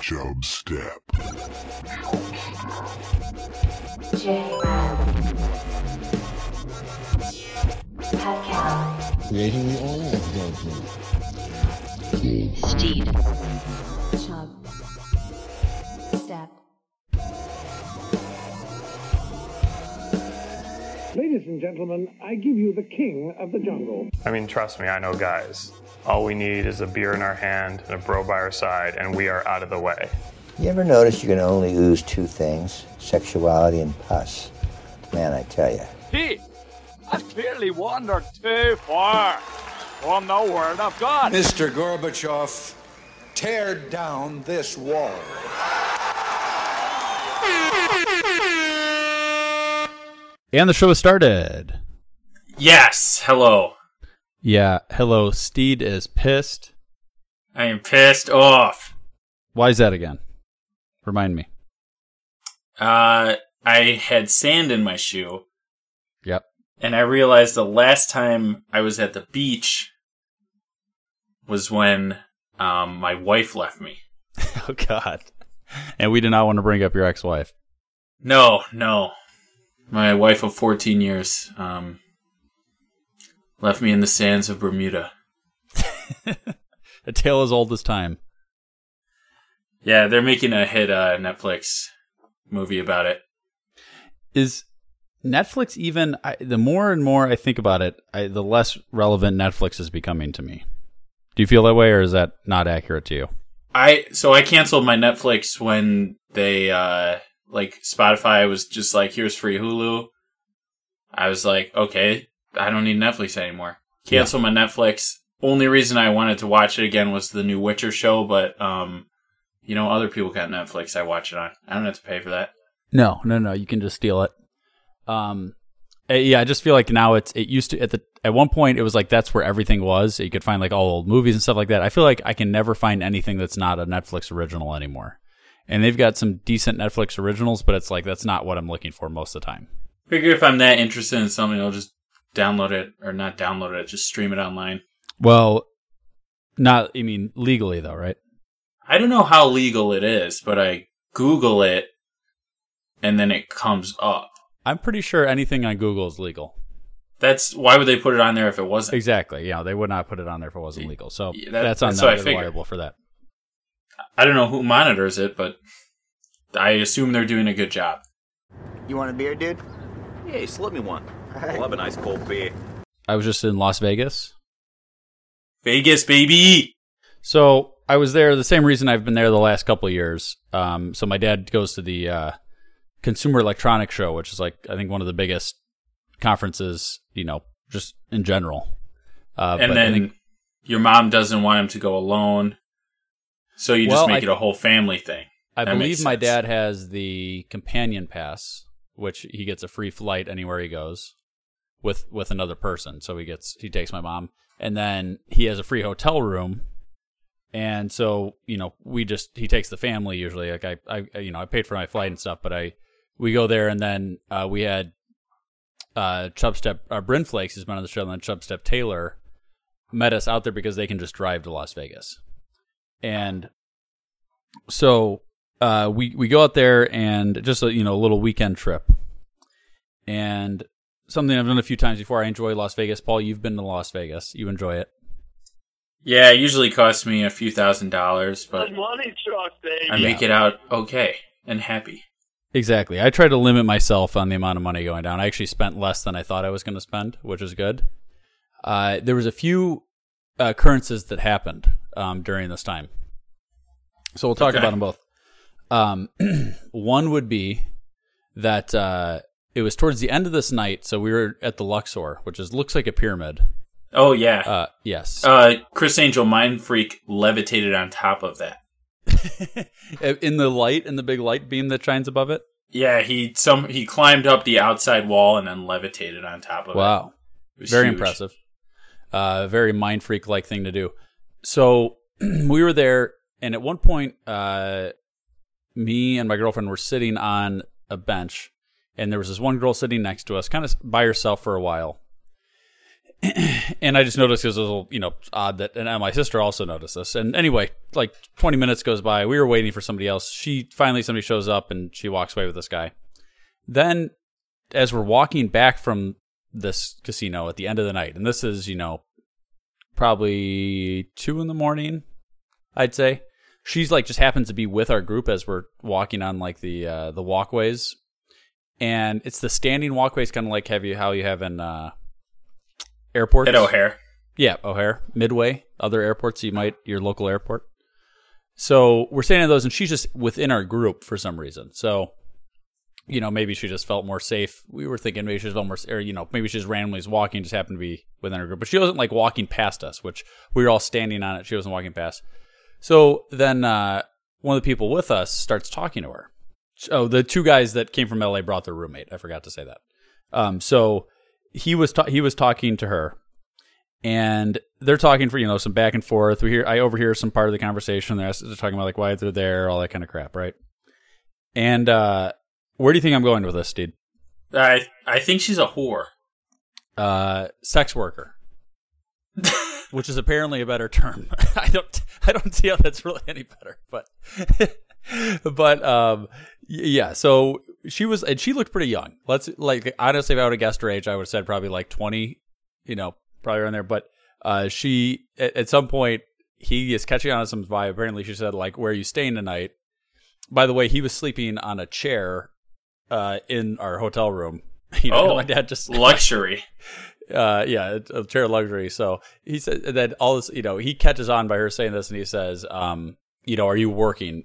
Chub Step. J-Ram. Pet Creating the oil judgment. Steed. Chub. Step. Ladies and gentlemen, I give you the king of the jungle. I mean, trust me, I know guys. All we need is a beer in our hand and a bro by our side, and we are out of the way. You ever notice you can only ooze two things? Sexuality and pus. Man, I tell you. He has clearly wandered too far from the Word of God. Mr. Gorbachev, tear down this wall. And the show has started. Yes, hello. Yeah, hello. Steed is pissed. I am pissed off. Why is that again? Remind me. Uh, I had sand in my shoe, Yep. and I realized the last time I was at the beach was when um, my wife left me. Oh God. And we did not want to bring up your ex-wife. No, no. My wife of 14 years um, left me in the sands of Bermuda. A tale as old as time. Yeah, they're making a hit uh, Netflix movie about it. Is Netflix even? I, the more and more I think about it, I, the less relevant Netflix is becoming to me. Do you feel that way, or is that not accurate to you? I so I canceled my Netflix when they uh like Spotify was just like here's free Hulu. I was like, okay, I don't need Netflix anymore. Cancel my Netflix. Only reason I wanted to watch it again was the new Witcher show, but um you know, other people got Netflix I watch it on. I don't have to pay for that. No, no, no. You can just steal it. Um, eh, yeah, I just feel like now it's it used to at the at one point it was like that's where everything was. You could find like all old movies and stuff like that. I feel like I can never find anything that's not a Netflix original anymore. And they've got some decent Netflix originals, but it's like that's not what I'm looking for most of the time. Figure if I'm that interested in something, I'll just download it or not download it, just stream it online. Well, not I mean legally though, right? I don't know how legal it is, but I Google it and then it comes up. I'm pretty sure anything on Google is legal. That's why would they put it on there if it wasn't? Exactly. Yeah, they would not put it on there if it wasn't legal. So Yeah, that- that's on that's them. what I They're liable for that. I don't know who monitors it, but I assume they're doing a good job. You want a beer, dude? Hey, slip me one. I love a nice cold beer. I was just in Las Vegas. Vegas, baby. So I was there the same reason I've been there the last couple of years. Um, so my dad goes to the uh, Consumer Electronics Show, which is like I think one of the biggest conferences, you know, just in general. Uh, and then think- your mom doesn't want him to go alone, so you Well, just make I- it a whole family thing. I That believe my dad has the companion pass, which he gets a free flight anywhere he goes with with another person. So he gets he takes my mom, and then he has a free hotel room. And so you know we just he takes the family usually. Like I I you know I paid for my flight and stuff, but I we go there and then uh, we had uh Chubstep uh, Bryn Flakes has been on the show, and Chubstep Taylor met us out there because they can just drive to Las Vegas, and so uh, we we go out there and just a, you know a little weekend trip, and something I've done a few times before. I enjoy Las Vegas. Paul, you've been to Las Vegas. You enjoy it. Yeah, it usually costs me a few thousand dollars, but money truck, baby. I make it out okay and happy. Exactly. I try to limit myself on the amount of money going down. I actually spent less than I thought I was going to spend, which is good. Uh, there was a few uh, occurrences that happened um, during this time, so we'll talk Okay. about them both. Um, one would be that uh, it was towards the end of this night, so we were at the Luxor, which is looks like a pyramid. Oh yeah. Uh, yes. Uh, Criss Angel Mind Freak levitated on top of that. in the light, in the big light beam that shines above it. Yeah, he some he climbed up the outside wall and then levitated on top of it. Wow. It was Very huge. impressive. Uh, very mind freak like thing to do. So we were there, and at one point, uh, me and my girlfriend were sitting on a bench, and there was this one girl sitting next to us, kind of by herself for a while. and I just noticed it was a little, you know, odd that, and my sister also noticed this. And anyway, like 20 minutes goes by. We were waiting for somebody else. She finally, somebody shows up and she walks away with this guy. Then, as we're walking back from this casino at the end of the night, and this is, you know, probably two in the morning, I'd say. She's like just happens to be with our group as we're walking on like the uh, the walkways, and it's the standing walkways, kind of like have you how you have in uh, airports At O'Hare. Yeah, O'Hare, Midway, other airports you might your local airport. So we're standing in those, and she's just within our group for some reason. So, you know, maybe she just felt more safe. We were thinking maybe she just felt more, or you know, maybe she just randomly was walking, just happened to be within her group, but she wasn't like walking past us, which we were all standing on it. She wasn't walking past. So then uh, one of the people with us starts talking to her. Oh, the two guys that came from LA brought their roommate. I forgot to say that. Um, so he was ta- he was talking to her, and they're talking for you know some back and forth. We hear I overhear some part of the conversation. They're, they're talking about like why they're there, all that kind of crap, right? And uh, where do you think I'm going with this, dude? I I think she's a whore. Uh, sex worker, which is apparently a better term. I don't I don't see how that's really any better, but but um yeah. So she was and she looked pretty young. Let's like honestly, if I would have guessed her age, I would have said probably like twenty. You know, probably around there. But uh, she at, at some point he is catching on to some vibe. Apparently, she said like, "Where are you staying tonight?" By the way, he was sleeping on a chair uh, in our hotel room. You know, Oh, my dad just luxury. uh, yeah, a chair luxury. So he said that all this, you know, he catches on by her saying this, and he says, um, you know, are you working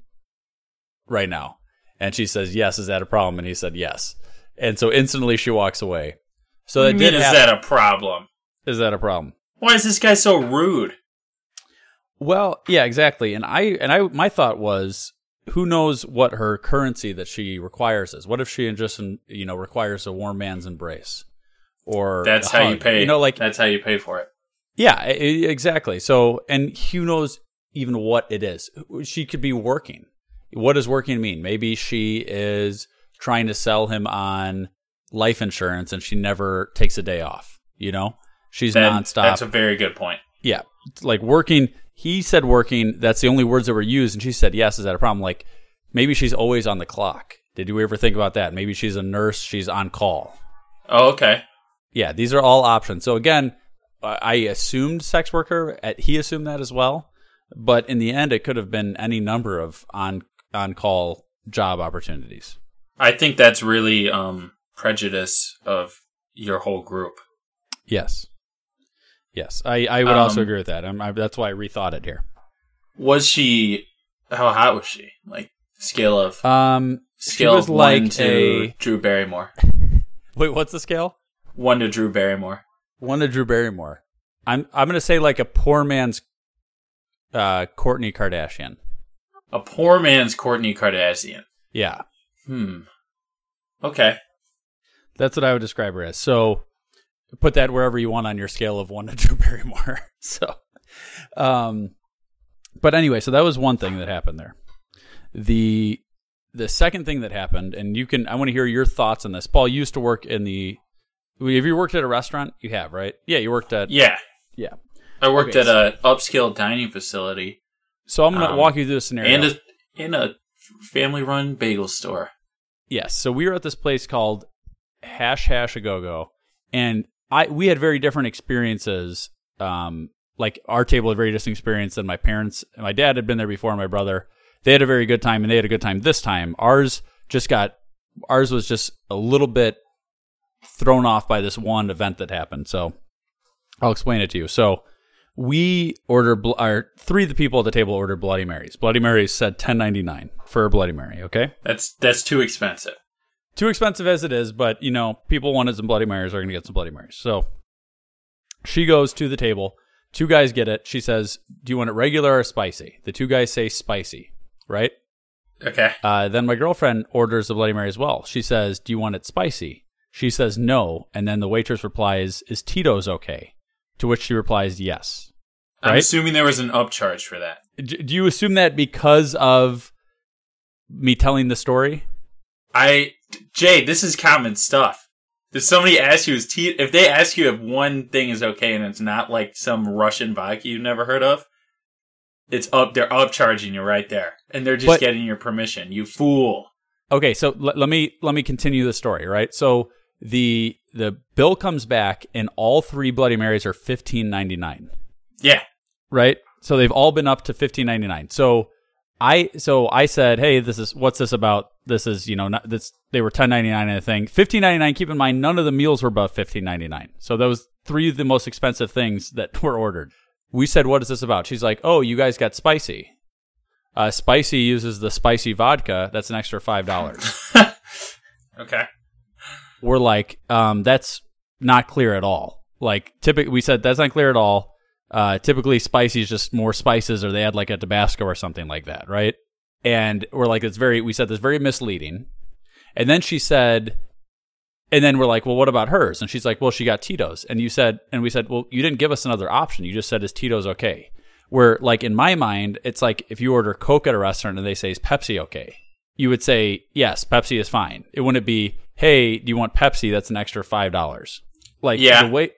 right now? And she says, yes. Is that a problem? And he said, yes. And so instantly she walks away. So that did mean, is that a problem? is that a problem? Why is this guy so rude? Well, yeah, exactly. And I and I my thought was who knows what her currency that she requires is. What if she just you know requires a warm man's embrace or That's how you pay. You know like that's how you pay for it. Yeah, exactly. So, and who knows even what it is? She could be working. What does working mean? Maybe she is trying to sell him on life insurance and she never takes a day off. You know, she's That- nonstop. That's a very good point. yeah, like working. He said working. That's the only words that were used, and she said yes. Is that a problem? Like maybe she's always on the clock. Did you ever think about that? Maybe she's a nurse. She's on call. Oh, okay. Yeah, these are all options. So again, I assumed sex worker. uh, He assumed that as well. But in the end, it could have been any number of on on call job opportunities. I think that's really um prejudice of your whole group. Yes, yes, I, I would also Um, agree with that. I'm, I, that's why I rethought it here. Was she? How hot was she? Like scale of Um, scale was of one like to a Drew Barrymore. wait. What's the scale? One to Drew Barrymore. One to Drew Barrymore. I'm I'm gonna say like a poor man's uh Kourtney Kardashian. A poor man's Kourtney Kardashian. Yeah, Hmm. Okay. That's what I would describe her as. So put that wherever you want on your scale of one to Drew Barrymore. so, um, but anyway, so that was one thing that happened there. The the second thing that happened, and you can I want to hear your thoughts on this. Paul you used to work in the. Have you worked at a restaurant? You have, right? Yeah, you worked at. Yeah. Yeah. I worked Okay, at a upscale dining facility So I'm going to Um, walk you through the scenario. and a in a family run bagel store. Yes. So we were at this place called Hash House a Go Go, and I we had very different experiences. Um, like our table had a very different experience than my parents. My dad had been there before. My brother, they had a very good time, and they had a good time this time. Ours just got ours was just a little bit thrown off by this one event that happened. So I'll explain it to you. So we order bl- our three of the people at the table order Bloody Marys. Bloody Marys said ten ninety nine for a Bloody Mary. Okay. That's that's too expensive. too expensive as it is, but you know, people wanted some Bloody Marys are going to get some Bloody Marys. So she goes to the table. Two guys get it. She says, "Do you want it regular or spicy?" The two guys say spicy, right? Okay. Uh, then my girlfriend orders the Bloody Mary as well. She says, "Do you want it spicy?" She says no, and then the waitress replies, "Is Tito's okay?" To which she replies, "Yes." I'm Right? assuming there was an upcharge for that. Do you assume that because of me telling the story? I Jay, this is common stuff. If somebody asks you is if they ask you if one thing is okay and it's not like some Russian vodka you've never heard of, it's up they're upcharging you right there. And they're just But- getting your permission. You fool. Okay, so let, let me let me continue the story, right? So the the bill comes back and all three Bloody Marys are fifteen ninety nine. Yeah. Right? So they've all been up to fifteen ninety nine. So I so I said, hey, this is what's this about? This is you know not, this they were ten ninety nine and a thing. Fifteen ninety nine. Keep in mind, none of the meals were above fifteen ninety nine. So those three of the most expensive things that were ordered. We said, what is this about? She's like, oh, you guys got spicy. Uh, spicy uses the spicy vodka. That's an extra five dollars. Okay. we're like, um, that's not clear at all. Like, typically, we said that's not clear at all. Uh, typically, spicy is just more spices, or they add like a Tabasco or something like that, right? And we're like, it's very. We said this very misleading. And then she said, and then we're like, well, what about hers? And she's like, well, she got Tito's. And you said, and we said, well, you didn't give us another option. You just said, is Tito's okay? Where, like, in my mind, it's like if you order Coke at a restaurant and they say, is Pepsi okay? You would say, yes, Pepsi is fine. It wouldn't be, hey, do you want Pepsi? That's an extra $5. Like, Yeah. the way,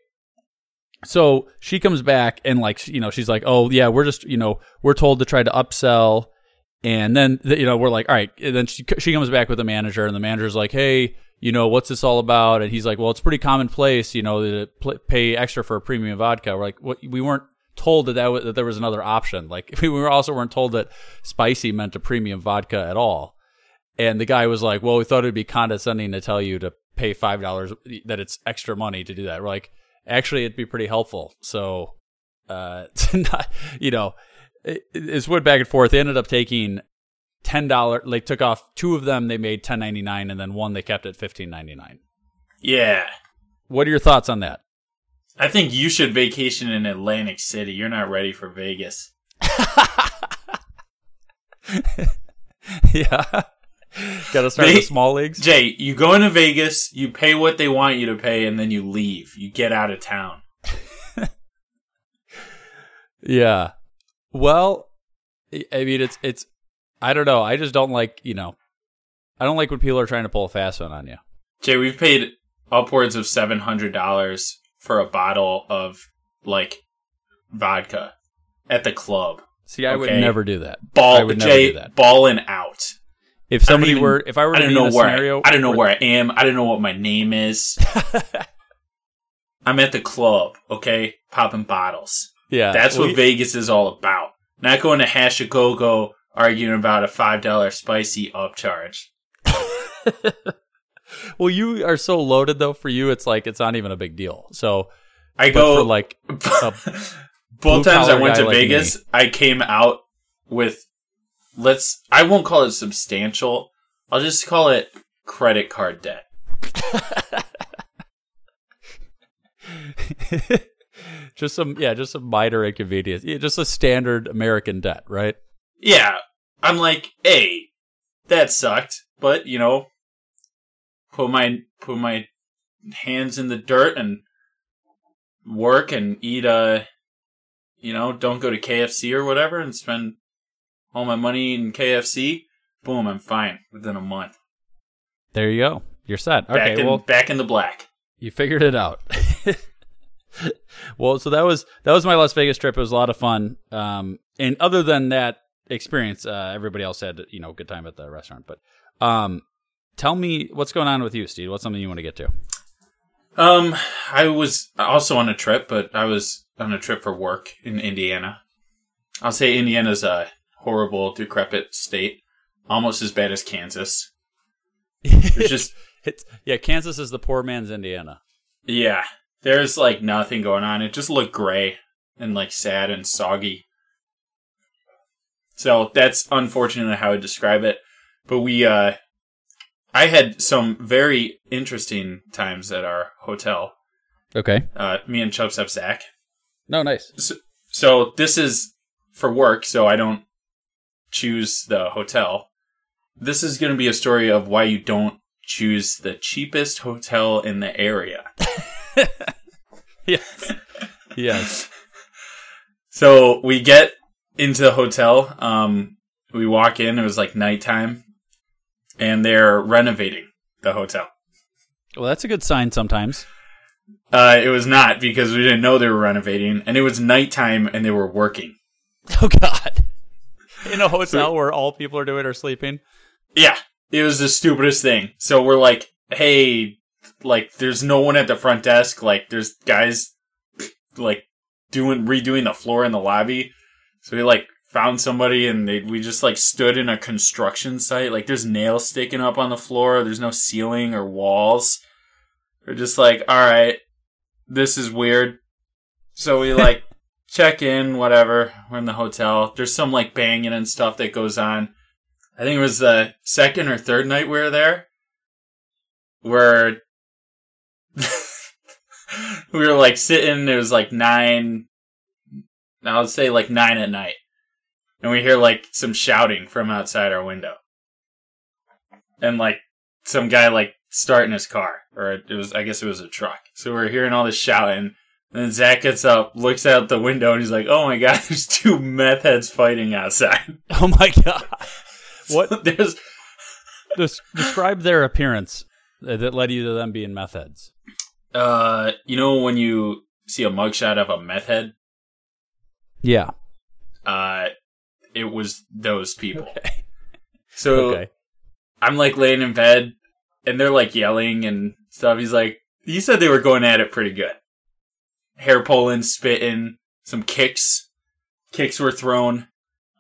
so she comes back and like you know she's like oh yeah we're just you know we're told to try to upsell. And then you know we're like all right. And then she she comes back with the manager and the manager's like hey you know what's this all about? And he's like well it's pretty commonplace you know to pay extra for a premium vodka. We're like what we weren't told that that, w- that there was another option. Like we were also weren't told that spicy meant a premium vodka at all. And the guy was like well we thought it'd be condescending to tell you to pay five dollars that it's extra money to do that. We're like actually it'd be pretty helpful so uh to not, you know it, it's went back and forth they ended up taking ten dollar they took off two of them they made ten ninety nine and then one they kept at fifteen ninety nine Yeah. what are your thoughts on that I think you should vacation in Atlantic City. You're not ready for Vegas. yeah gotta start They- the small leagues Jay, you go into Vegas, you pay what they want you to pay, and then you leave. You get out of town. yeah well i I mean it's it's i don't know i just don't like you know i don't like when people are trying to pull a fast one on you Jay, we've paid upwards of seven hundred dollars for a bottle of like vodka at the club. see i would never do that i Ball, would never Jay, do that balling out. If somebody even- were if i were I to don't know where scenario I, I don't know where- I am. I don't know what my name is. I'm at the club, okay, popping bottles. yeah That's well, what Vegas is all about. Not going to Hash a Go Go arguing about a five dollar spicy upcharge. well you are so loaded though for you it's like it's not even a big deal so I go for like a both times I went to like Vegas, I came out with let's I won't call it substantial. I'll just call it credit card debt. just some yeah just some minor inconvenience yeah, just a standard american debt right Yeah. I'm like, hey, that sucked. But, you know, put my put my hands in the dirt and work and eat a you know, don't go to KFC or whatever and spend all my money in KFC. Boom, I'm fine within a month. there you go you're set Back okay in well back in the black. you figured it out well so that was that was my las vegas trip it was a lot of fun um and other than that experience uh everybody else had you know a good time at the restaurant but um tell me what's going on with you steve what's something you want to get to Um, I was also on a trip, but I was on a trip for work in Indiana. I'll say Indiana's a horrible, decrepit state, almost as bad as Kansas. There's just it's yeah kansas is the poor man's indiana yeah, there's like nothing going on. It just looked gray and like sad and soggy. So that's unfortunately how I describe it. But we, uh, I had some very interesting times at our hotel. okay Uh, me and Chubbs have Zach. no nice So, so this is for work, so I don't choose the hotel. This is going to be a story of why you don't choose the cheapest hotel in the area. yes yes So we get into the hotel. Um, we walk in. It was like nighttime, and they're renovating the hotel. Well, that's a good sign sometimes. Uh, it was not because we didn't know they were renovating, and it was nighttime and they were working. Oh God! In a hotel where all people are doing are sleeping. Yeah, it was the stupidest thing. So we're like, hey, like, there's no one at the front desk. Like, there's guys like doing redoing the floor in the lobby. So we like found somebody and they we just like stood in a construction site. Like, there's nails sticking up on the floor. There's no ceiling or walls. We're just like, all right, this is weird. So we like check in, whatever. We're in the hotel. There's some like banging and stuff that goes on. I think it was the second or third night we were there where we were like sitting, it was like nine, I would say like nine at night. And we hear like some shouting from outside our window. And like some guy like starting his car, or it was, I guess it was a truck. So we're hearing all this shouting. And then Zach gets up, looks out the window, and he's like, "Oh my god, there's two meth heads fighting outside." Oh my God! What? there's Des- describe their appearance that led you to them being meth heads. Uh, you know when you see a mugshot of a meth head? Yeah. Uh, it was those people. So Okay. I'm like laying in bed, and they're like yelling and stuff. He's like, he said they were going at it pretty good. Hair pulling, spitting, some kicks. Kicks were thrown.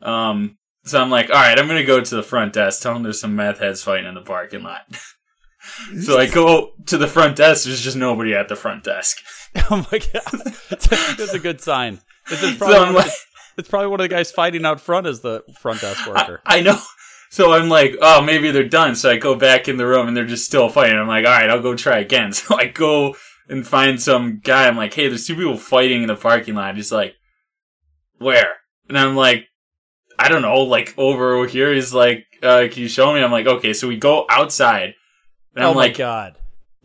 Um, so I'm like, all right, I'm gonna go to the front desk. Tell them there's some meth heads fighting in the parking lot. so I go to the front desk. There's just nobody at the front desk. Oh my God! That's a good sign. It's, it's So I'm like, it's probably one of the guys fighting out front as the front desk worker. I know. So I'm like, oh, maybe they're done. So I go back in the room and they're just still fighting. I'm like, all right, I'll go try again. So I go and find some guy. I'm like, hey, there's two people fighting in the parking lot. He's like, where? And I'm like, I don't know, like over here. He's like, uh, can you show me? I'm like, okay. So we go outside. And I'm oh like, my God!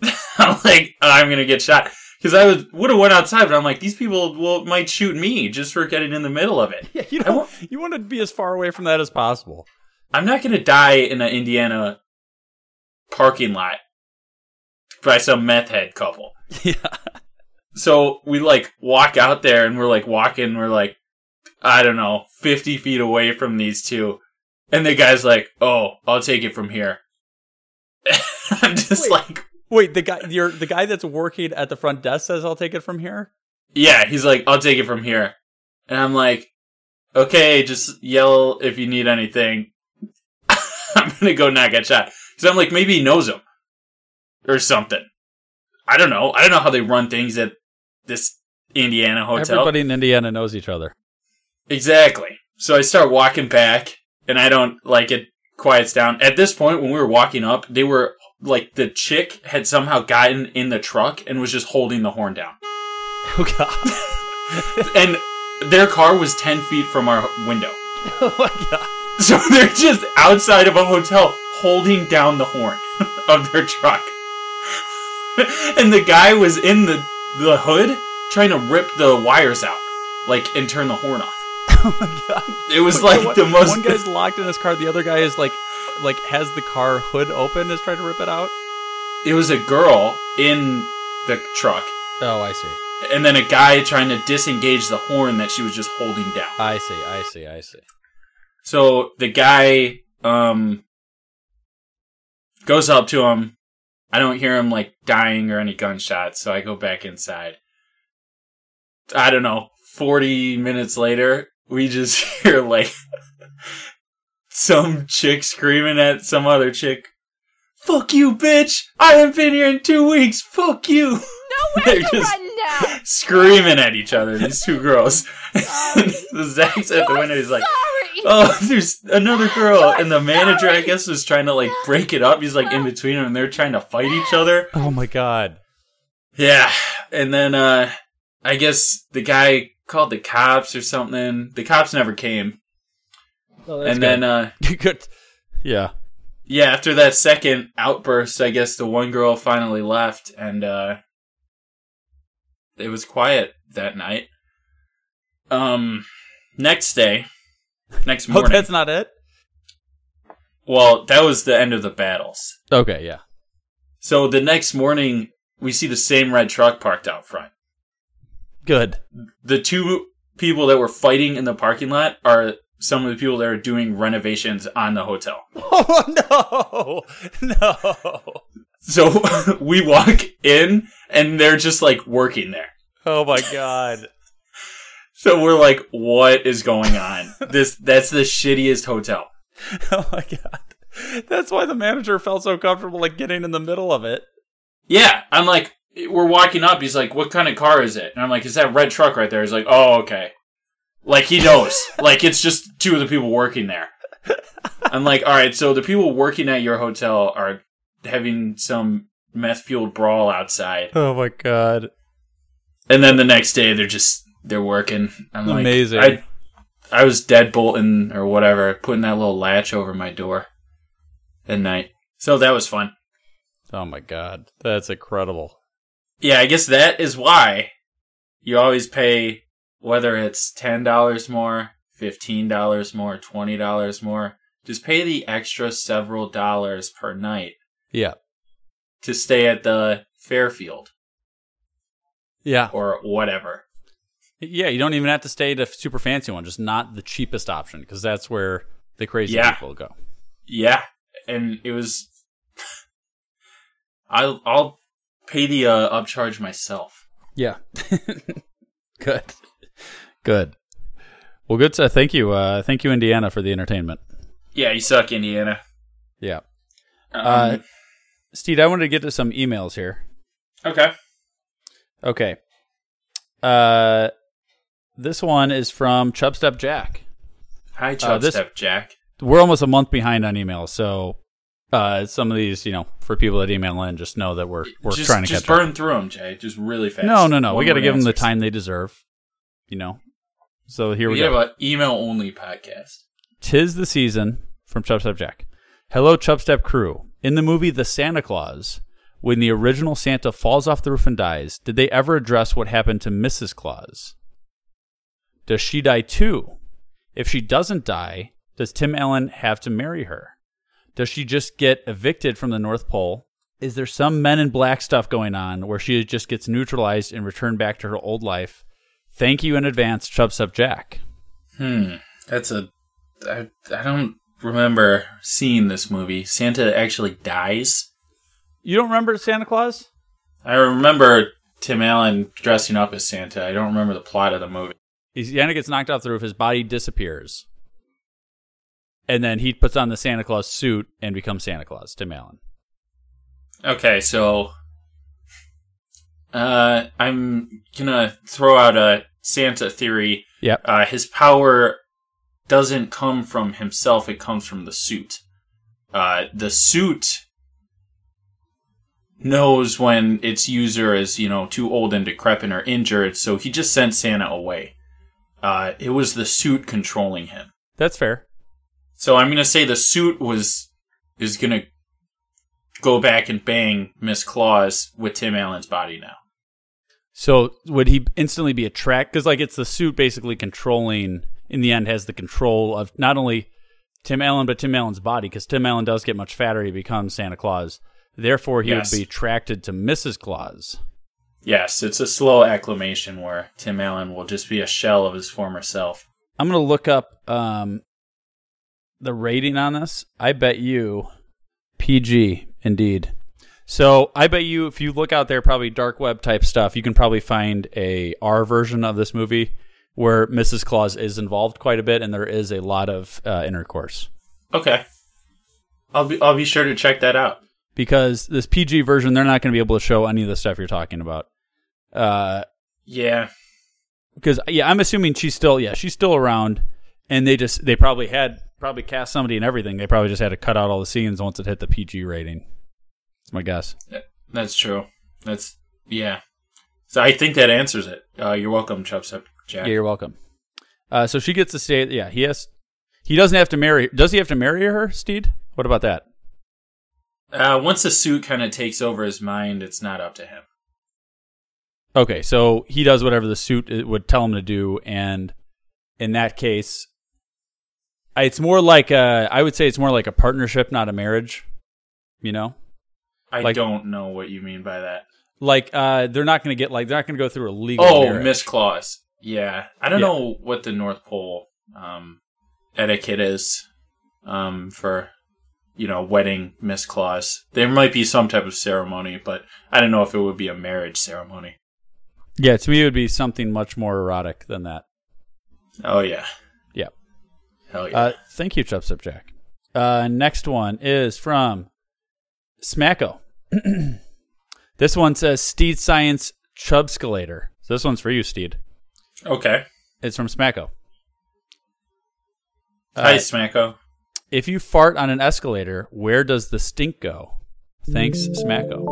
I'm like, oh, I'm gonna get shot. Because I was would have went outside, but I'm like, these people will might shoot me just for getting in the middle of it. Yeah, you don't. You want to be as far away from that as possible. I'm not gonna die in an Indiana parking lot by some meth head couple. Yeah. So we like walk out there and we're like walking, we're like, I don't know, 50 feet away from these two. And the guy's like, oh, I'll take it from here. I'm just like, Wait, the guy, you're the guy that's working at the front desk says, "I'll take it from here." yeah, he's like, I'll take it from here. And I'm like, okay, just yell if you need anything. I'm gonna go not get shot. Because I'm like, maybe he knows him. Or something. I don't know. I don't know how they run things at this Indiana hotel. Everybody in Indiana knows each other. Exactly. So I start walking back, and I don't like it quiets down. At this point, when we were walking up, they were like the chick had somehow gotten in the truck and was just holding the horn down. Oh God! and their car was 10 feet from our window. oh my God! So they're just outside of a hotel holding down the horn of their truck. and the guy was in the, the hood trying to rip the wires out, like, and turn the horn off. Oh my God! It was Wait, like so one- the most. One guy's locked in his car. The other guy is like, like has the car hood open, is trying to rip it out. It was a girl in the truck, Oh, I see. and then a guy trying to disengage the horn that she was just holding down. I see. I see. I see. So the guy um goes up to him. I don't hear him like dying or any gunshots, so I go back inside. I don't know, 40 minutes later, we just hear like some chick screaming at some other chick. Fuck you, bitch! I haven't been here in two weeks. Fuck you! Nowhere They're to just run now. screaming at each other. These two girls. Oh, Zach's at the window. He's like, Sorry. "Oh, there's another girl," and the manager, I guess, was trying to like break it up. He's like in between them, and they're trying to fight each other. Oh my God! Yeah, and then uh I guess the guy called the cops or something. The cops never came, Oh, and then uh good. Yeah. yeah, after that second outburst, I guess the one girl finally left, and uh it was quiet that night. Um, next day, next morning. that's not it. well, that was the end of the battles. Okay. Yeah. So the next morning, we see the same red truck parked out front. Good. The two people that were fighting in the parking lot are some of the people that are doing renovations on the hotel. Oh no, no. So we walk in and they're just like working there. Oh my god. So we're like, what is going on? This that's the shittiest hotel. Oh my god. That's why the manager felt so comfortable like getting in the middle of it. Yeah, I'm like, we're walking up. He's like, what kind of car is it? And I'm like, it's that red truck right there. He's like, oh okay. Like he knows. like it's just two of the people working there. I'm like, all right. So the people working at your hotel are having some meth fueled brawl outside, Oh my god. and then the next day they're just they're working. I'm like, Amazing. I, I was deadbolting or whatever, putting that little latch over my door at night. So that was fun. Oh my god. That's incredible. Yeah, I guess that is why you always pay whether it's ten dollars more, fifteen dollars more, twenty dollars more. Just pay the extra several dollars per night Yeah. to stay at the Fairfield Yeah. or whatever. Yeah, you don't even have to stay at a super fancy one, just not the cheapest option because that's where the crazy Yeah. people go. Yeah, and it was. I'll I'll pay the uh, upcharge myself. Yeah. good. Good. Well, good. To, thank you. Uh, thank you, Indiana, for the entertainment. Yeah, you suck, Indiana. Yeah. Um, Uh, Steve, I wanted to get to some emails here. okay. Okay. Uh, this one is from Chubstep Jack. Hi, Uh, this- Chubstep Jack. We're almost a month behind on emails, so uh, some of these, you know, for people that email in, just know that we're we're just trying to just catch up. burn through them, Jay. Just really fast. No, no, no. we got to give them the time they deserve. You know. So here we, We go. an email only podcast. Tis the season from Chubstep Jack. Hello, Chubstep crew. In the movie The Santa Claus, when the original Santa falls off the roof and dies, did they ever address what happened to Mrs. Claus? Does she die too? If she doesn't die, does Tim Allen have to marry her? Does she just get evicted from the North Pole? Is there some men in black stuff going on where she just gets neutralized and returned back to her old life? Thank you in advance, Chubstep Jack. Hmm. That's a. I, I don't remember seeing this movie. Santa actually dies. You don't remember Santa Claus? I remember Tim Allen dressing up as Santa. I don't remember the plot of the movie. Santa gets knocked off the roof. His body disappears, and then he puts on the Santa Claus suit and becomes Santa Claus. Tim Allen. Okay, so uh, I'm gonna throw out a Santa theory. Yep. Uh, his power doesn't come from himself; it comes from the suit. Uh, the suit knows when its user is, you know, too old and decrepit or injured, so he just sent Santa away. Uh, it was the suit controlling him. That's fair. So I'm gonna say the suit was is gonna go back and bang Miss Claus with Tim Allen's body now. So would he instantly be attracted? Because like it's the suit basically controlling. In the end, has the control of not only Tim Allen but Tim Allen's body. Because Tim Allen does get much fatter, he becomes Santa Claus. Therefore, he Yes. would be attracted to Mrs. Claus. Yes, it's a slow acclamation where Tim Allen will just be a shell of his former self. I'm gonna look up um, the rating on this. I bet you PG indeed. So I bet you if you look out there, probably dark web type stuff, you can probably find a R version of this movie where Mrs. Claus is involved quite a bit, and there is a lot of uh, intercourse. Okay. I'll be I'll be sure to check that out. Because this PG version, they're not going to be able to show any of the stuff you're talking about. Uh, Yeah. because yeah, I'm assuming she's still yeah she's still around, and they just they probably had probably cast somebody and everything. They probably just had to cut out all the scenes once it hit the PG rating. That's my guess. That's true. That's yeah. So I think that answers it. Uh, you're welcome, Chubstep Jack. Yeah, you're welcome. Uh, so she gets to stay. Yeah, he has. He doesn't have to marry. Does he have to marry her, Steed? What about that? Uh, once the suit kind of takes over his mind, it's not up to him. Okay, so he does whatever the suit uh, would tell him to do, and in that case, it's more like a. I would say it's more like a partnership, not a marriage. You know, I Like- don't know what you mean by that. Like uh, they're not going to get like they're not going to go through a legal. Oh. Miss Claus. Yeah, I don't Yeah. know what the North Pole um, etiquette is um, for you know wedding Miss Claus. There might be some type of ceremony, but I don't know if it would be a marriage ceremony. Yeah, to me it would be something much more erotic than that. Oh yeah, Yeah. hell yeah. Uh, thank you, Chubstep Jack. Uh, next one is from Smacko. this one says Steed Science Chubscalator. So this one's for you, Steed. okay. It's from Smacko. Hi, Uh, Smacko. if you fart on an escalator, where does the stink go? Thanks, Smacko.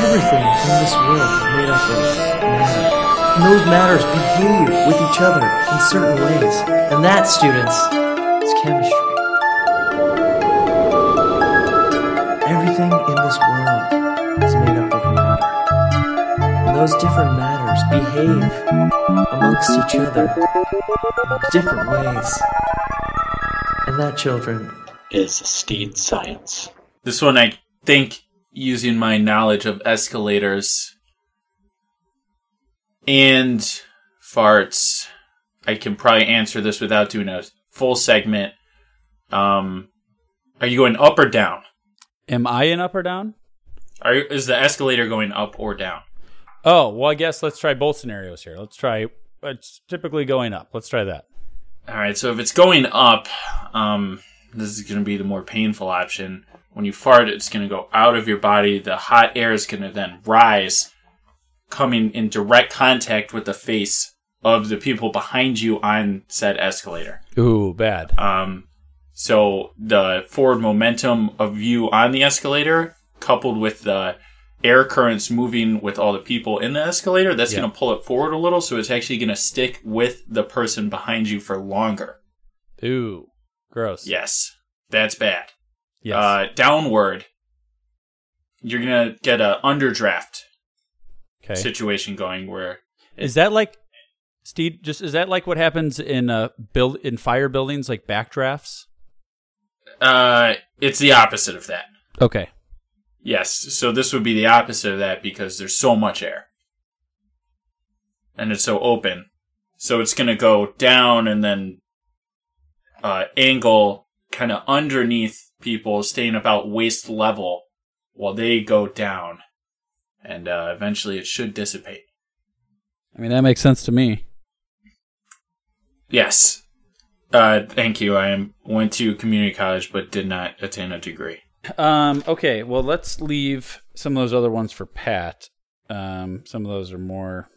Everything in this world is made up of matter. And those matters behave with each other in certain ways. And that, students, is chemistry. Everything in this world is made up of matter. And those different matters behave amongst each other in different ways. And that, children, is steed science. This one, I think, using my knowledge of escalators and farts, I can probably answer this without doing a full segment. Um, are you going up or down? Am I in up or down? Are is the escalator going up or down? Oh, well, I guess let's try both scenarios here. Let's try. It's typically going up. Let's try that. All right, so if it's going up, um, this is going to be the more painful option. When you fart, it's going to go out of your body. The hot air is going to then rise, coming in direct contact with the face of the people behind you on said escalator. Ooh, bad. Um, so the forward momentum of you on the escalator, coupled with the air currents moving with all the people in the escalator, that's Yeah. going to pull it forward a little. So it's actually going to stick with the person behind you for longer. Ooh, gross. Yes, that's bad. Yes. Uh, downward, you're gonna get a underdraft okay. situation going where Is that like Steve? Just is that like what happens in uh build in fire buildings, like backdrafts? uh, it's the opposite of that. Okay. Yes, so this would be the opposite of that because there's so much air. And it's so open. So it's going to go down and then uh, angle kind of underneath people, staying about waist level while they go down. And uh, eventually it should dissipate. I mean that makes sense to me. Yes. Uh, thank you. I am, went to community college but did not attain a degree. Um. Okay. Well, let's leave some of those other ones for Pat. Um. Some of those are more.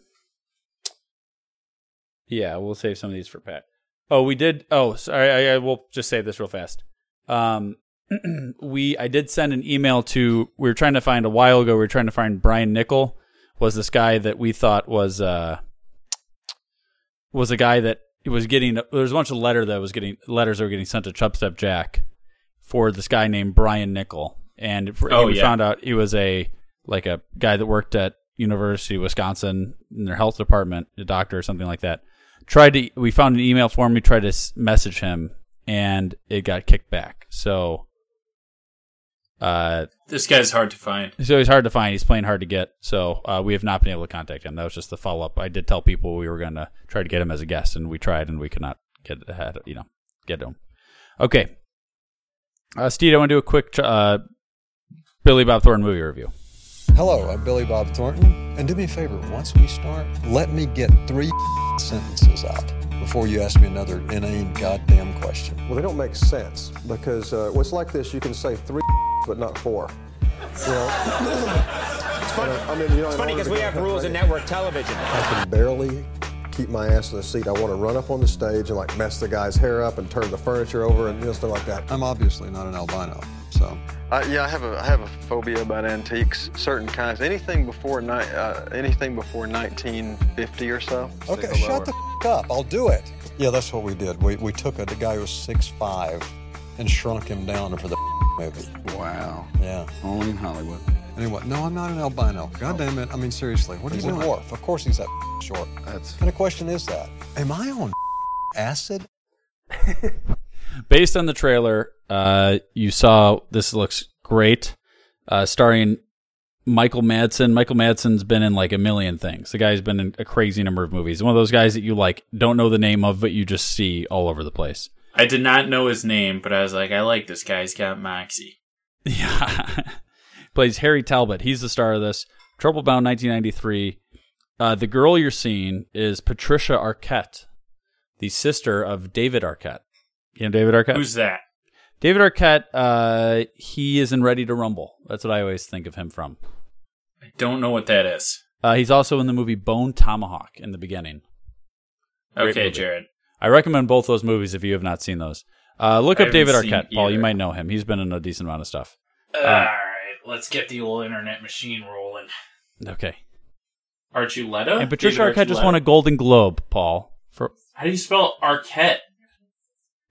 Yeah, we'll save some of these for Pat. Oh, we did. Oh, sorry. I, I will just say this real fast. Um, we I did send an email to. We were trying to find a while ago. We were trying to find Brian Nickel. Was this guy that we thought was uh was a guy that was getting? There was a bunch of letter that was getting letters that were getting sent to Chubstep Jack for this guy named Brian Nickel, and for, Oh, we yeah. found out he was a like a guy that worked at University of Wisconsin in their health department, a doctor or something like that. Tried to, we found an email for him. We tried to message him, and it got kicked back. So, uh, This guy's hard to find. so he's hard to find. He's playing hard to get. So uh, we have not been able to contact him. That was just the follow up. I did tell people we were going to try to get him as a guest, and we tried, and we could not get ahead. You know, get to him. Okay, uh, Steve, I want to do a quick uh, Billy Bob Thornton movie review. Hello, I'm Billy Bob Thornton. And do me a favor, once we start, let me get three sentences out before you ask me another inane goddamn question. Well, they don't make sense because uh, what's like this, you can say three, but not four. You know? it's funny. I mean, you know, It's funny because we have that rules in network television. I can barely keep my ass in the seat. I want to run up on the stage and like mess the guy's hair up and turn the furniture over and you know, stuff like that. I'm obviously not an albino, so. Uh, yeah, I have a I have a phobia about antiques, certain kinds. Anything before ni- uh, anything before 1950 or so. Okay, Stick shut the f- up. I'll do it. Yeah, that's what we did. We, we took a the guy who was 6'5 and shrunk him down for the movie. Wow. Yeah. Only in Hollywood. And he went, no, I'm not an albino. God damn it. I mean, seriously, what are He's you a doing? dwarf. Of course he's that short. That's What kind of question is that? Am I on acid? Based on the trailer, uh, you saw this looks great, uh, starring Michael Madsen. Michael Madsen's been in like a million things. The guy's been in a crazy number of movies. One of those guys that you like don't know the name of, but you just see all over the place. I did not know his name, but I was like, I like this guy. He's got moxie. Yeah. Plays Harry Talbot. He's the star of this. Troublebound 1993. Uh, the girl you're seeing is Patricia Arquette, the sister of David Arquette. You know David Arquette? Who's that? David Arquette, uh, he is in Ready to Rumble. That's what I always think of him from. I don't know what that is. Uh, he's also in the movie Bone Tomahawk in the beginning. Great Okay, movie. Jared. I recommend both those movies if you have not seen those. Uh, look I up David Arquette, Paul. You might know him. He's been in a decent amount of stuff. All right, let's get the old internet machine rolling. Okay. Archuleta? And Patricia David Arquette just won a Golden Globe, Paul. For How do you spell Arquette?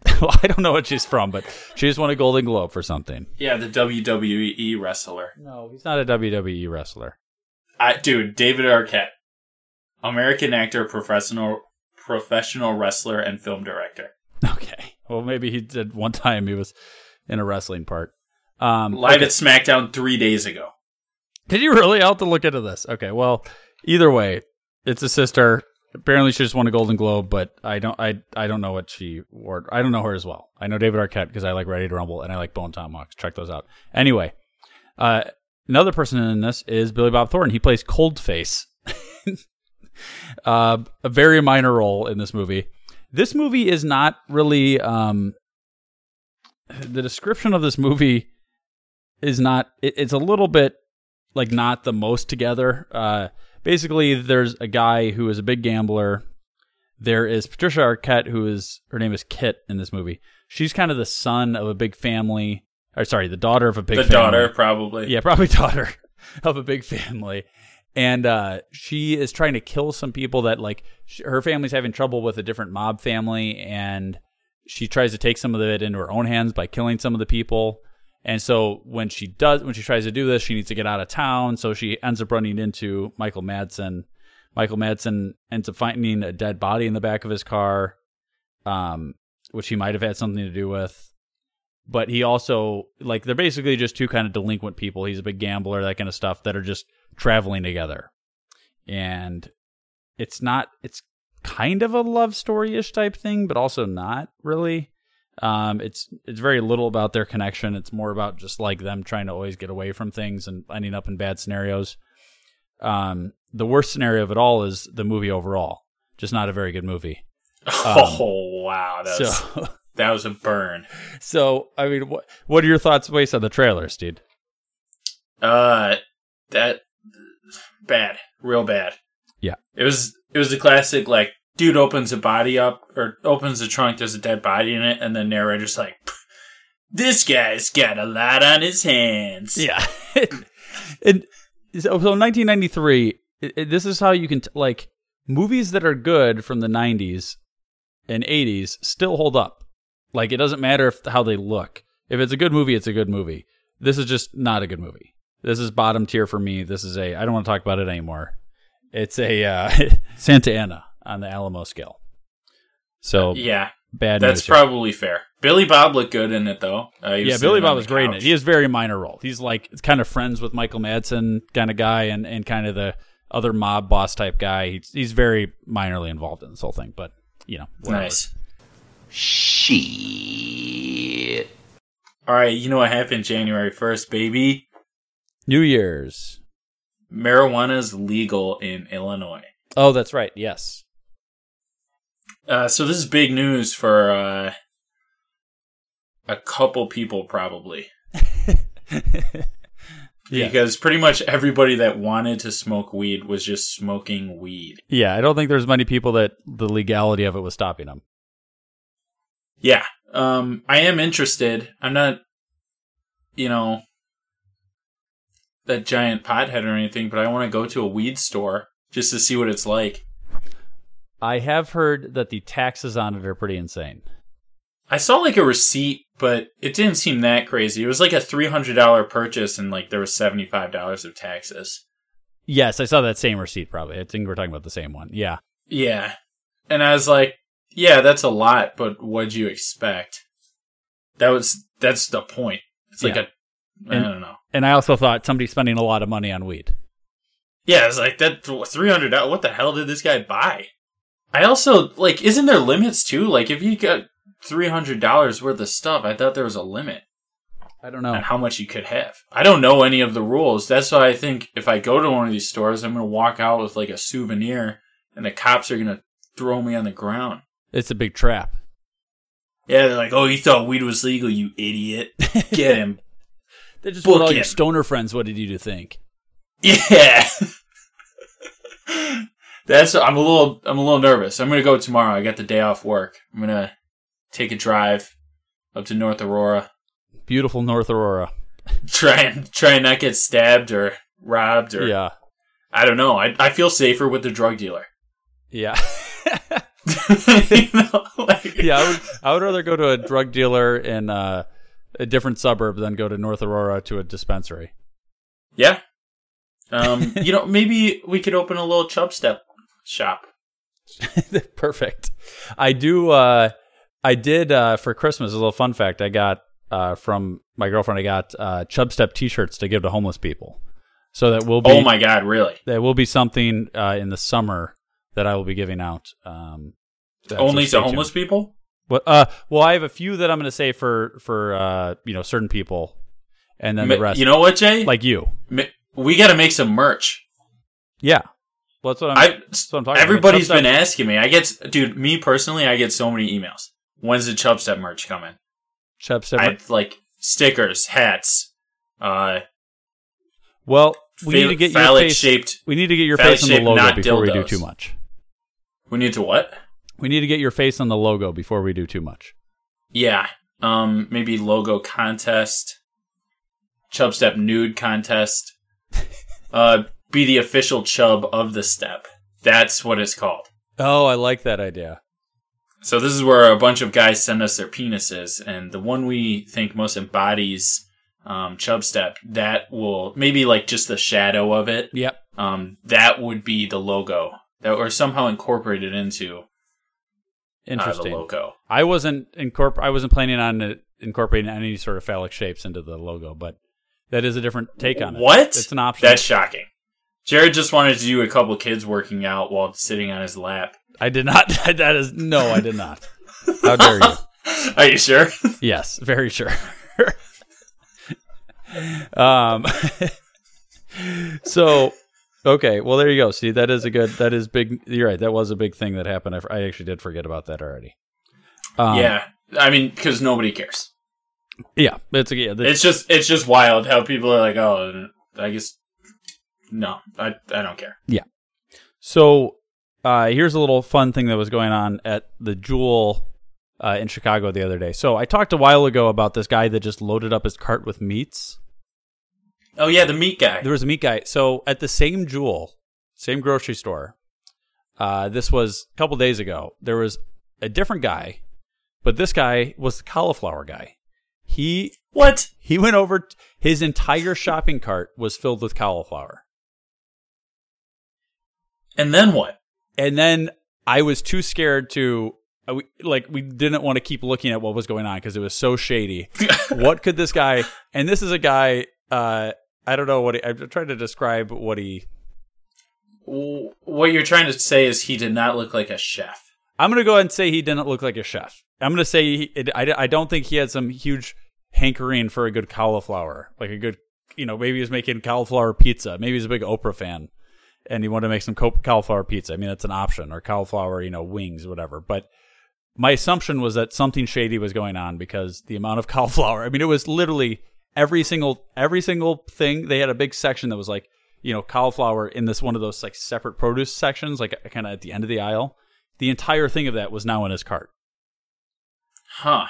well, I don't know what she's from, but she just won a Golden Globe for something. Yeah, the WWE wrestler. No, he's not a WWE wrestler. I, dude, David Arquette, American actor, professional professional wrestler, and film director. Okay. Well, maybe he did one time. He was in a wrestling part. Um, Live okay. at SmackDown three days ago. Did you really? I'll have to look into this. Okay. Well, either way, it's a sister. Apparently, she just won a Golden Globe, but I don't. I I don't know what she wore. I don't know her as well. I know David Arquette because I like Ready to Rumble and I like Bone Tomahawks. Check those out. Anyway, uh, another person in this is Billy Bob Thornton. He plays Coldface. uh, a very minor role in this movie. This movie is not really. Um, the description of this movie is not. It, it's a little bit like not the most together. Uh, basically, there's a guy who is a big gambler. There is Patricia Arquette, who is her name is Kit in this movie. She's kind of the son of a big family, or sorry, the daughter of a big the family. daughter, probably. Yeah, probably daughter of a big family. And uh, she is trying to kill some people that, like, sh- her family's having trouble with a different mob family, and she tries to take some of it into her own hands by killing some of the people. And so when she does, when she tries to do this, she needs to get out of town. So she ends up running into Michael Madsen. Michael Madsen ends up finding a dead body in the back of his car, um, which he might have had something to do with but he also like they're basically just two kind of delinquent people. He's a big gambler, that kind of stuff that are just traveling together. And it's not it's kind of a love story-ish type thing, but also not really. Um it's it's very little about their connection. It's more about just like them trying to always get away from things and ending up in bad scenarios. Um the worst scenario of it all is the movie overall. Just not a very good movie. oh wow, that was, so that was a burn. So, I mean, what what are your thoughts based on the trailers, dude? Uh, that bad, real bad. Yeah. It was it was a classic like dude opens a body up or opens the trunk, there's a dead body in it, and the narrator's like, "This guy's got a lot on his hands." Yeah. and so, so 1993, it, it- this is how you can t- like movies that are good from the 90s and 80s still hold up. Like it doesn't matter if how they look. If it's a good movie, it's a good movie. This is just not a good movie. This is bottom tier for me. This is a I don't want to talk about it anymore. It's a uh, Santa Ana on the Alamo scale. So yeah, bad. That's news here. probably fair. Billy Bob looked good in it though. Uh, yeah, Billy Bob was great in it. He has very minor role. He's like kind of friends with Michael Madsen kind of guy and, and kind of the other mob boss type guy. He's, he's very minorly involved in this whole thing, but you know, whatever. Nice. Shit. All right, you know what happened January 1st, baby? New Year's. Marijuana is legal in Illinois. Oh, that's right. Yes. Uh, so this is big news for uh, a couple people, probably. Yeah. Because pretty much everybody that wanted to smoke weed was just smoking weed. Yeah, I don't think there's many people that the legality of it was stopping them. Yeah. Um, I am interested. I'm not, you know, that giant pothead or anything, but I want to go to a weed store just to see what it's like. I have heard that the taxes on it are pretty insane. I saw like a receipt, but it didn't seem that crazy. It was like a three hundred dollar purchase, and like there was seventy five dollars of taxes. Yes, I saw that same receipt. Probably. I think we're talking about the same one. Yeah. Yeah, and I was like, yeah, that's a lot, but what'd you expect? That was that's the point. It's like Yeah. a I And- don't know. And I also thought somebody spending a lot of money on weed. Yeah, it's like that three hundred. What the hell did this guy buy? I also like, isn't there limits too? Like, if you got three hundred dollars worth of stuff, I thought there was a limit I don't know. on how much you could have. I don't know any of the rules. That's why I think if I go to one of these stores, I'm gonna walk out with like a souvenir, and the cops are gonna throw me on the ground. It's a big trap. Yeah, they're like, "Oh, you thought weed was legal, you idiot! Get him." They just Book all him. your stoner friends. What did you think? Yeah. That's I'm a little I'm a little nervous. I'm gonna go tomorrow. I got the day off work. I'm gonna take a drive up to North Aurora. Beautiful North Aurora. Try and try and not get stabbed or robbed or Yeah. I don't know. I I feel safer with the drug dealer. Yeah. you know, like, yeah, I would I would rather go to a drug dealer in uh, a different suburb than go to North Aurora to a dispensary. yeah. Um, you know, maybe we could open a little chub step shop. Perfect. I do uh I did uh for Christmas a little fun fact. I got uh from my girlfriend I got uh Chub Step t-shirts to give to homeless people. So that will be Oh my god, really? That will be something uh in the summer that I will be giving out. Um Only to homeless people? Well, uh, well, I have a few that I'm going to say for for uh, you know certain people, and then the rest. You know what, Jay? like you. Ma- We got to make some merch. Yeah, well, that's what I'm. I, that's what I'm talking everybody's about. been asking me. I get, dude, me personally, I get so many emails. When's the Chub Step merch coming? Chub Step. I like stickers, hats, uh, well, we need to get your face. shaped. we need to get your face on the logo before we do too much. We need to what? We need to get your face on the logo before we do too much. Yeah, um, maybe logo contest, Chub Step nude contest. uh, be the official Chub of the Step. That's what it's called. Oh, I like that idea. So this is where a bunch of guys send us their penises, and the one we think most embodies um, Chub Step, that will maybe like just the shadow of it. Yep. Um, that would be the logo that or somehow incorporated into Interesting. logo. I wasn't incorpor- I wasn't planning on uh, incorporating any sort of phallic shapes into the logo, but that is a different take on it. What? It's an option. That's shocking. Jared just wanted to do a couple kids working out while sitting on his lap. I did not. that is no, I did not. How dare you? Are you sure? Yes, very sure. um. so, okay. Well, there you go. See, that is a good. That is big. You're right. That was a big thing that happened. I, I actually did forget about that already. Um, yeah, I mean, because nobody cares. Yeah. It's a, yeah. It's just it's just wild how people are like, oh, I guess no, I I don't care. Yeah. So uh, here's a little fun thing that was going on at the Jewel uh, in Chicago the other day. So I talked a while ago about this guy that just loaded up his cart with meats. Oh yeah, the meat guy. There was a meat guy. So at the same Jewel, same grocery store, uh, this was a couple days ago. There was a different guy, but this guy was the cauliflower guy. He what? He went over. t- his entire shopping cart was filled with cauliflower. And then what? And then I was too scared to uh, we, like we didn't want to keep looking at what was going on because it was so shady. what could this guy? And this is a guy. Uh, I don't know what he, I'm trying to describe what he. What you're trying to say is he did not look like a chef. I'm gonna go ahead and say he didn't look like a chef. I'm gonna say he, it, I, I don't think he had some huge hankering for a good cauliflower, like a good, you know, maybe he was making cauliflower pizza. Maybe he's a big Oprah fan, and he wanted to make some cauliflower pizza. I mean, that's an option, or cauliflower, you know, wings, whatever. But my assumption was that something shady was going on because the amount of cauliflower. I mean, it was literally every single every single thing. They had a big section that was like, you know, cauliflower in this one of those like separate produce sections, like uh, kind of at the end of the aisle. The entire thing of that was now in his cart. Huh.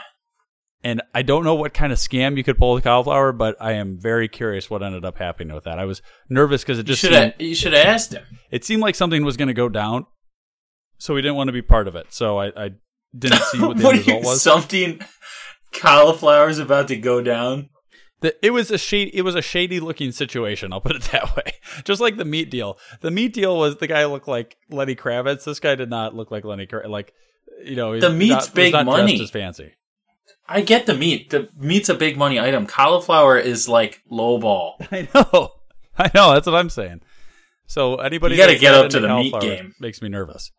And I don't know what kind of scam you could pull with cauliflower, but I am very curious what ended up happening with that. I was nervous because it just should have you should have asked him. it seemed like something was going to go down, so we didn't want to be part of it. So I, I didn't see what the what end are you result was. something cauliflower's about to go down? The, it was a shady. It was a shady looking situation. I'll put it that way. Just like the meat deal. The meat deal was the guy looked like Lenny Kravitz. This guy did not look like Lenny. Kravitz. Like you know, he's The meat's not, big not money. As fancy. I get the meat. The meat's a big money item. Cauliflower is like lowball. I know. I know. That's what I'm saying. So anybody You gotta get up to the meat game. Makes me nervous.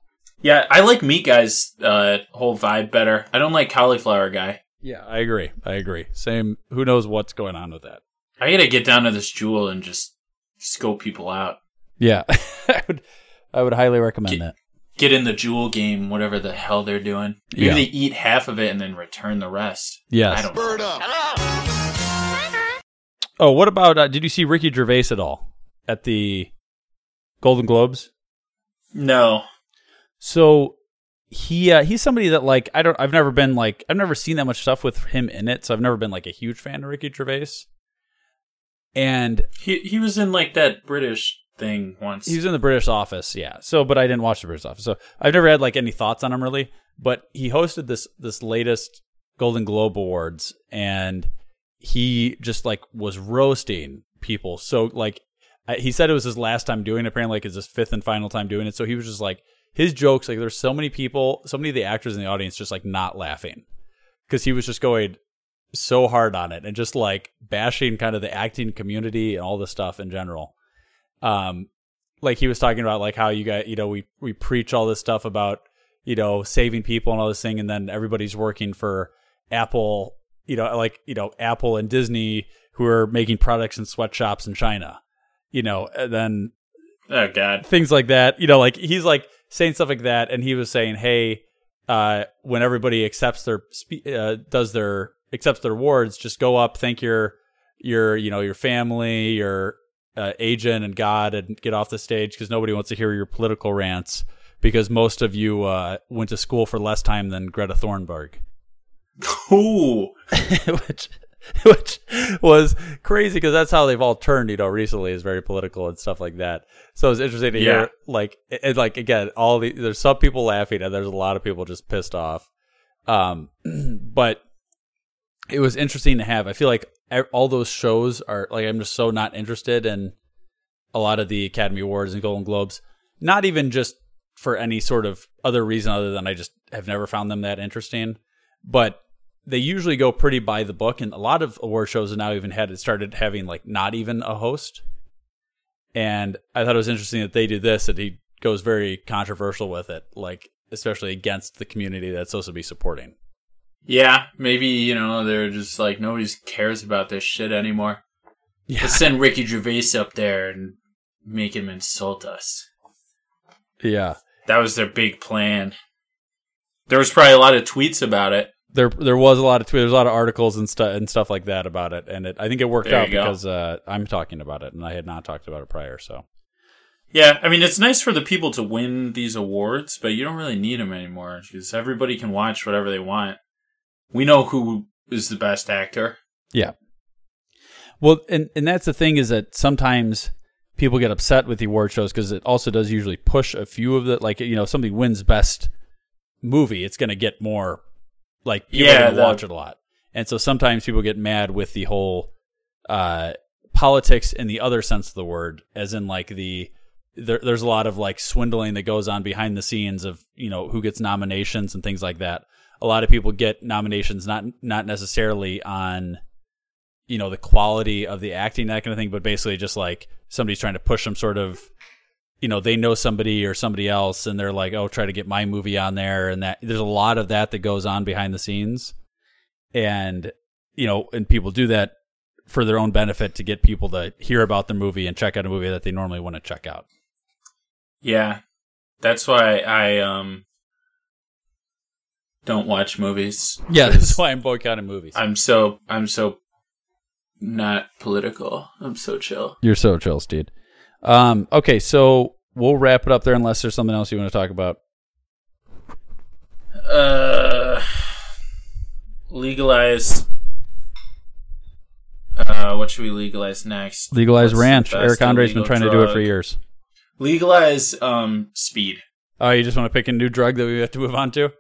Yeah, I like meat guy's uh, whole vibe better. I don't like cauliflower guy. Yeah, I agree. I agree. Same. Who knows what's going on with that? I gotta get down to this jewel and just scope people out. Yeah, I would. I would highly recommend that. Get in the jewel game, whatever the hell they're doing. Maybe Yeah. they eat half of it and then return the rest. Yes. I don't know. Oh, what about? Uh, did you see Ricky Gervais at all at the Golden Globes? No. So he uh, he's somebody that like I don't I've never been like I've never seen that much stuff with him in it, so I've never been like a huge fan of Ricky Gervais. And He he was in like that British thing once. he was in the British Office, yeah. So, but I didn't watch the British Office, so I've never had like any thoughts on him really. But he hosted this this latest Golden Globe Awards, and he just like was roasting people. So like I- he said it was his last time doing it. Apparently, like it's his fifth and final time doing it. So he was just like his jokes. Like there's so many people, so many of the actors in the audience just like not laughing because he was just going so hard on it and just like bashing kind of the acting community and all this stuff in general. Um, like he was talking about like how you got you know we we preach all this stuff about you know saving people and all this thing, and then everybody's working for Apple, you know, like you know Apple and Disney who are making products in sweatshops in China, you know, and then oh god, things like that. You know, like he's like saying stuff like that, and he was saying, "Hey, uh, when everybody accepts their spe- uh, does their accepts their awards, just go up, thank your your you know your family, your uh, agent, and God, and get off the stage because nobody wants to hear your political rants because most of you uh, went to school for less time than Greta Thunberg." Ooh. which which was crazy because that's how they've all turned, you know, recently is very political and stuff like that. So it's interesting to Yeah. hear, like, it- like again, all the there's some people laughing and there's a lot of people just pissed off. Um, but it was interesting to have. I feel like all those shows are like I'm just so not interested in a lot of the Academy Awards and Golden Globes. Not even just for any sort of other reason other than I just have never found them that interesting. But they usually go pretty by the book, and a lot of award shows have now even had it started having like not even a host. And I thought it was interesting that they do this, that he goes very controversial with it, like especially against the community that's supposed to be supporting. Yeah, maybe you know they're just like nobody cares about this shit anymore. Yeah. Let's send Ricky Gervais up there and make him insult us. Yeah. That was their big plan. There was probably a lot of tweets about it. There there was a lot of tweets, there's a lot of articles and stuff and stuff like that about it, and it I think it worked There out because uh, I'm talking about it, and I had not talked about it prior. So Yeah, I mean it's nice for the people to win these awards, but you don't really need them anymore because everybody can watch whatever they want. We know who is the best actor. yeah. Well, and and that's the thing is that sometimes people get upset with the award shows because it also does usually push a few of the like you know if somebody wins best movie, it's going to get more like people Yeah, are watch it a lot, and so sometimes people get mad with the whole uh, politics in the other sense of the word, as in like the there, there's a lot of like swindling that goes on behind the scenes of you know who gets nominations and things like that. A lot of people get nominations not not necessarily on you know the quality of the acting that kind of thing, but basically just like somebody's trying to push some sort of you know they know somebody or somebody else and they're like oh try to get my movie on there and that there's a lot of that that goes on behind the scenes and you know and people do that for their own benefit to get people to hear about the movie and check out a movie that they normally want to check out Yeah, that's why I um don't watch movies. yeah 'cause that's why i'm boycotting movies I'm so I'm so not political. I'm so chill. you're so chill dude um okay so we'll wrap it up there unless there's something else you want to talk about Uh, legalize. Uh, what should we legalize next? legalize What's ranch eric andre's been trying to do it for years Legalize um speed. oh you just want to pick a new drug that we have to move on to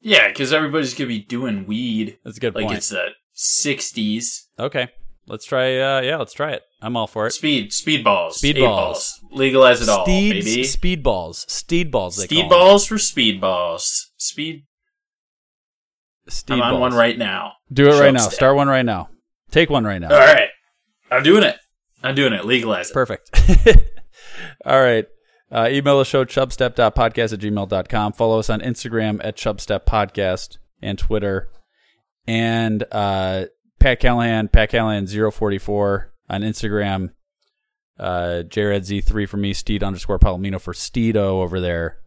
Yeah, because everybody's gonna be doing weed. That's a good like point. it's the '60s. Okay, let's try. Uh, yeah, let's try it. I'm all for it. Speed, speed balls, Speed eight balls. legalize it all, baby. Speed balls, steed balls. They Speed 'em. balls for speed balls. Speed. Steed I'm on one right now. Do it right now. step. Start one right now. Take one right now. All right, I'm doing it. I'm doing it. Legalize it. Perfect. All right. Uh, email the show, chubstep.podcast at gmail.com. Follow us on Instagram at chubsteppodcast and Twitter. And uh, Pat Callahan, Pat Callahan 044 on Instagram. Uh, JRedZ3 for me, Steed underscore Palomino for Steedo over there.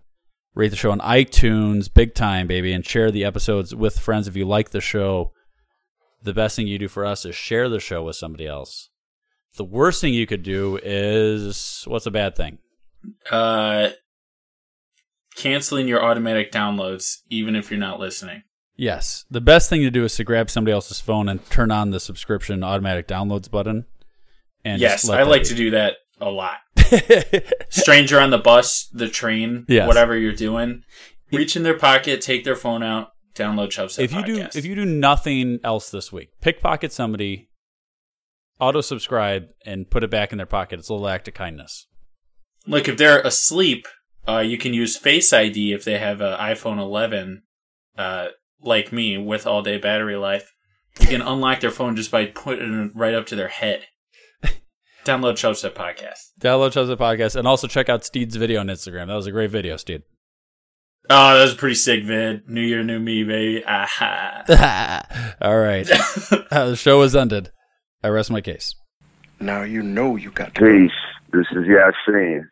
Rate the show on iTunes, big time, baby, and share the episodes with friends if you like the show. The best thing you do for us is share the show with somebody else. The worst thing you could do is what's a bad thing? Uh, canceling your automatic downloads, even if you're not listening. Yes. The best thing to do is to grab somebody else's phone and turn on the subscription automatic downloads button. And yes, I like be. to do that a lot. Stranger on the bus, the train, Yes. whatever you're doing, reach in their pocket, take their phone out, download Chubstep If you Podcast. do if you do nothing else this week, pickpocket somebody, auto subscribe, and put it back in their pocket. It's a little act of kindness. Like if they're asleep, uh, you can use Face ID if they have an iPhone 11, uh, like me with all day battery life. You can unlock their phone just by putting it right up to their head. Download Chubstep Podcast. Download Chubstep Podcast and also check out Steed's video on Instagram. That was a great video, Steed. Oh, that was a pretty sick vid. New year, new me, baby. Aha. All right. Uh, the show is ended. I rest my case. Now you know you got Peace. This is Yasin.